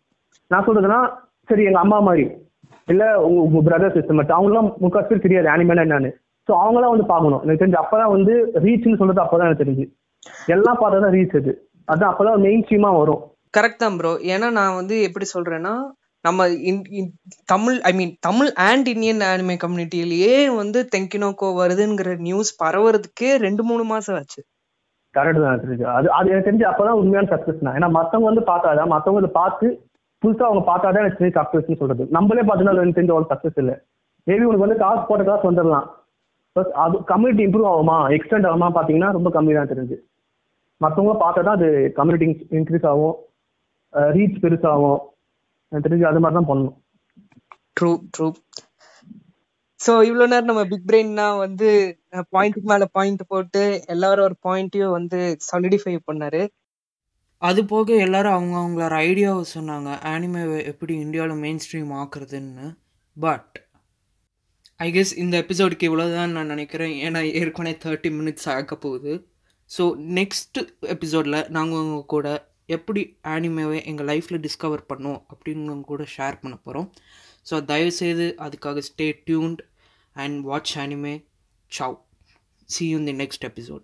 Speaker 7: நான் சொல்றதுன்னா சரி எங்க அம்மா மாதிரி. இல்ல உங்க உங்க பிரதர் சிஸ்டம் மட்டும். அவங்களாம் முக்காசு பேர் தெரியாது ஆனிமேனா என்னன்னு. ஸோ அவங்களாம் வந்து பார்க்கணும். எனக்கு தெரிஞ்சு அப்பதான் வந்து ரீச்னு சொல்றது அப்பதான் எனக்கு தெரிஞ்சு. எல்லாம் பார்த்தா தான் ரீச் அது. அதான் அப்பதான் மெயின் ஸ்ட்ரீமா வரும்.
Speaker 3: கரெக்ட் தான் ப்ரோ ஏன்னா நான் வந்து எப்படி சொல்றேன்னா நம்ம இன்- Tamil I mean Tamil and Indian anime கம்யூனிட்டியிலேயே வந்து தெங்கினோக்கோ வருதுங்கிற நியூஸ் பரவுறதுக்கே ரெண்டு மூணு மாசம் ஆச்சு.
Speaker 7: கரெக்ட் தான் தெரிஞ்சு. அது அது எனக்கு தெரிஞ்சு அப்பதான் உண்மையான சக்சஸ் தான் ஏன்னா மத்தவங்க வந்து பார்த்தாதான் மத்தவங்க வந்து பார்த்து புதுசா அவங்க பார்த்தாதான் எனக்கு தெரிஞ்சு சக்சஸ்னு சொல்றது. நம்மளே பார்த்தீங்கன்னா அது எனக்கு தெரிஞ்ச அவ்வளவு சக்சஸ் இல்லை. மேபி உனக்கு வந்து காசு போட்ட காசு வந்துடலாம். பட் அது கம்யூனிட்டி இம்ப்ரூவ் ஆகுமா? எக்ஸ்டெண்ட் ஆகுமா பார்த்தீங்கன்னா ரொம்ப கம்மி தான் தெரிஞ்சு. மற்றவங்க பார்த்தா தான் அது கம்யூனிட்டி இன்க்ரீஸ் ஆகும். ரீச் பெருசாகும். எனக்கு தெரிஞ்சு அது மாதிரி தான் பண்ணணும்.
Speaker 3: ட்ரூ ட்ரூ ஸோ இவ்வளோ நேரம் நம்ம பிக் பிரெயின்னா வந்து பாயிண்ட்டுக்கு மேலே பாயிண்ட் போட்டு எல்லாரும் ஒரு பாயிண்ட்டையும் வந்து சாலிடிஃபை பண்ணாரு. அது போக எல்லாரும் அவங்க அவங்களோட ஐடியாவை சொன்னாங்க. ஆனிமேவை எப்படி இந்தியாவில் மெயின் ஸ்ட்ரீம் ஆக்குறதுன்னு. பட் ஐ கெஸ் இந்த எபிசோடுக்கு இவ்வளோதான் நான் நினைக்கிறேன். ஏன்னா ஏற்கனவே தேர்ட்டி மினிட்ஸ் ஆக போகுது. ஸோ நெக்ஸ்ட் எபிசோடில் நாங்கள் உங்கள் கூட எப்படி ஆனிமேவை எங்கள் லைஃப்பில் டிஸ்கவர் பண்ணோம் அப்படின்னு கூட ஷேர் பண்ண போகிறோம் ஸோ தயவுசெய்து அதுக்காக stay tuned and watch anime. Ciao. See you in the next episode.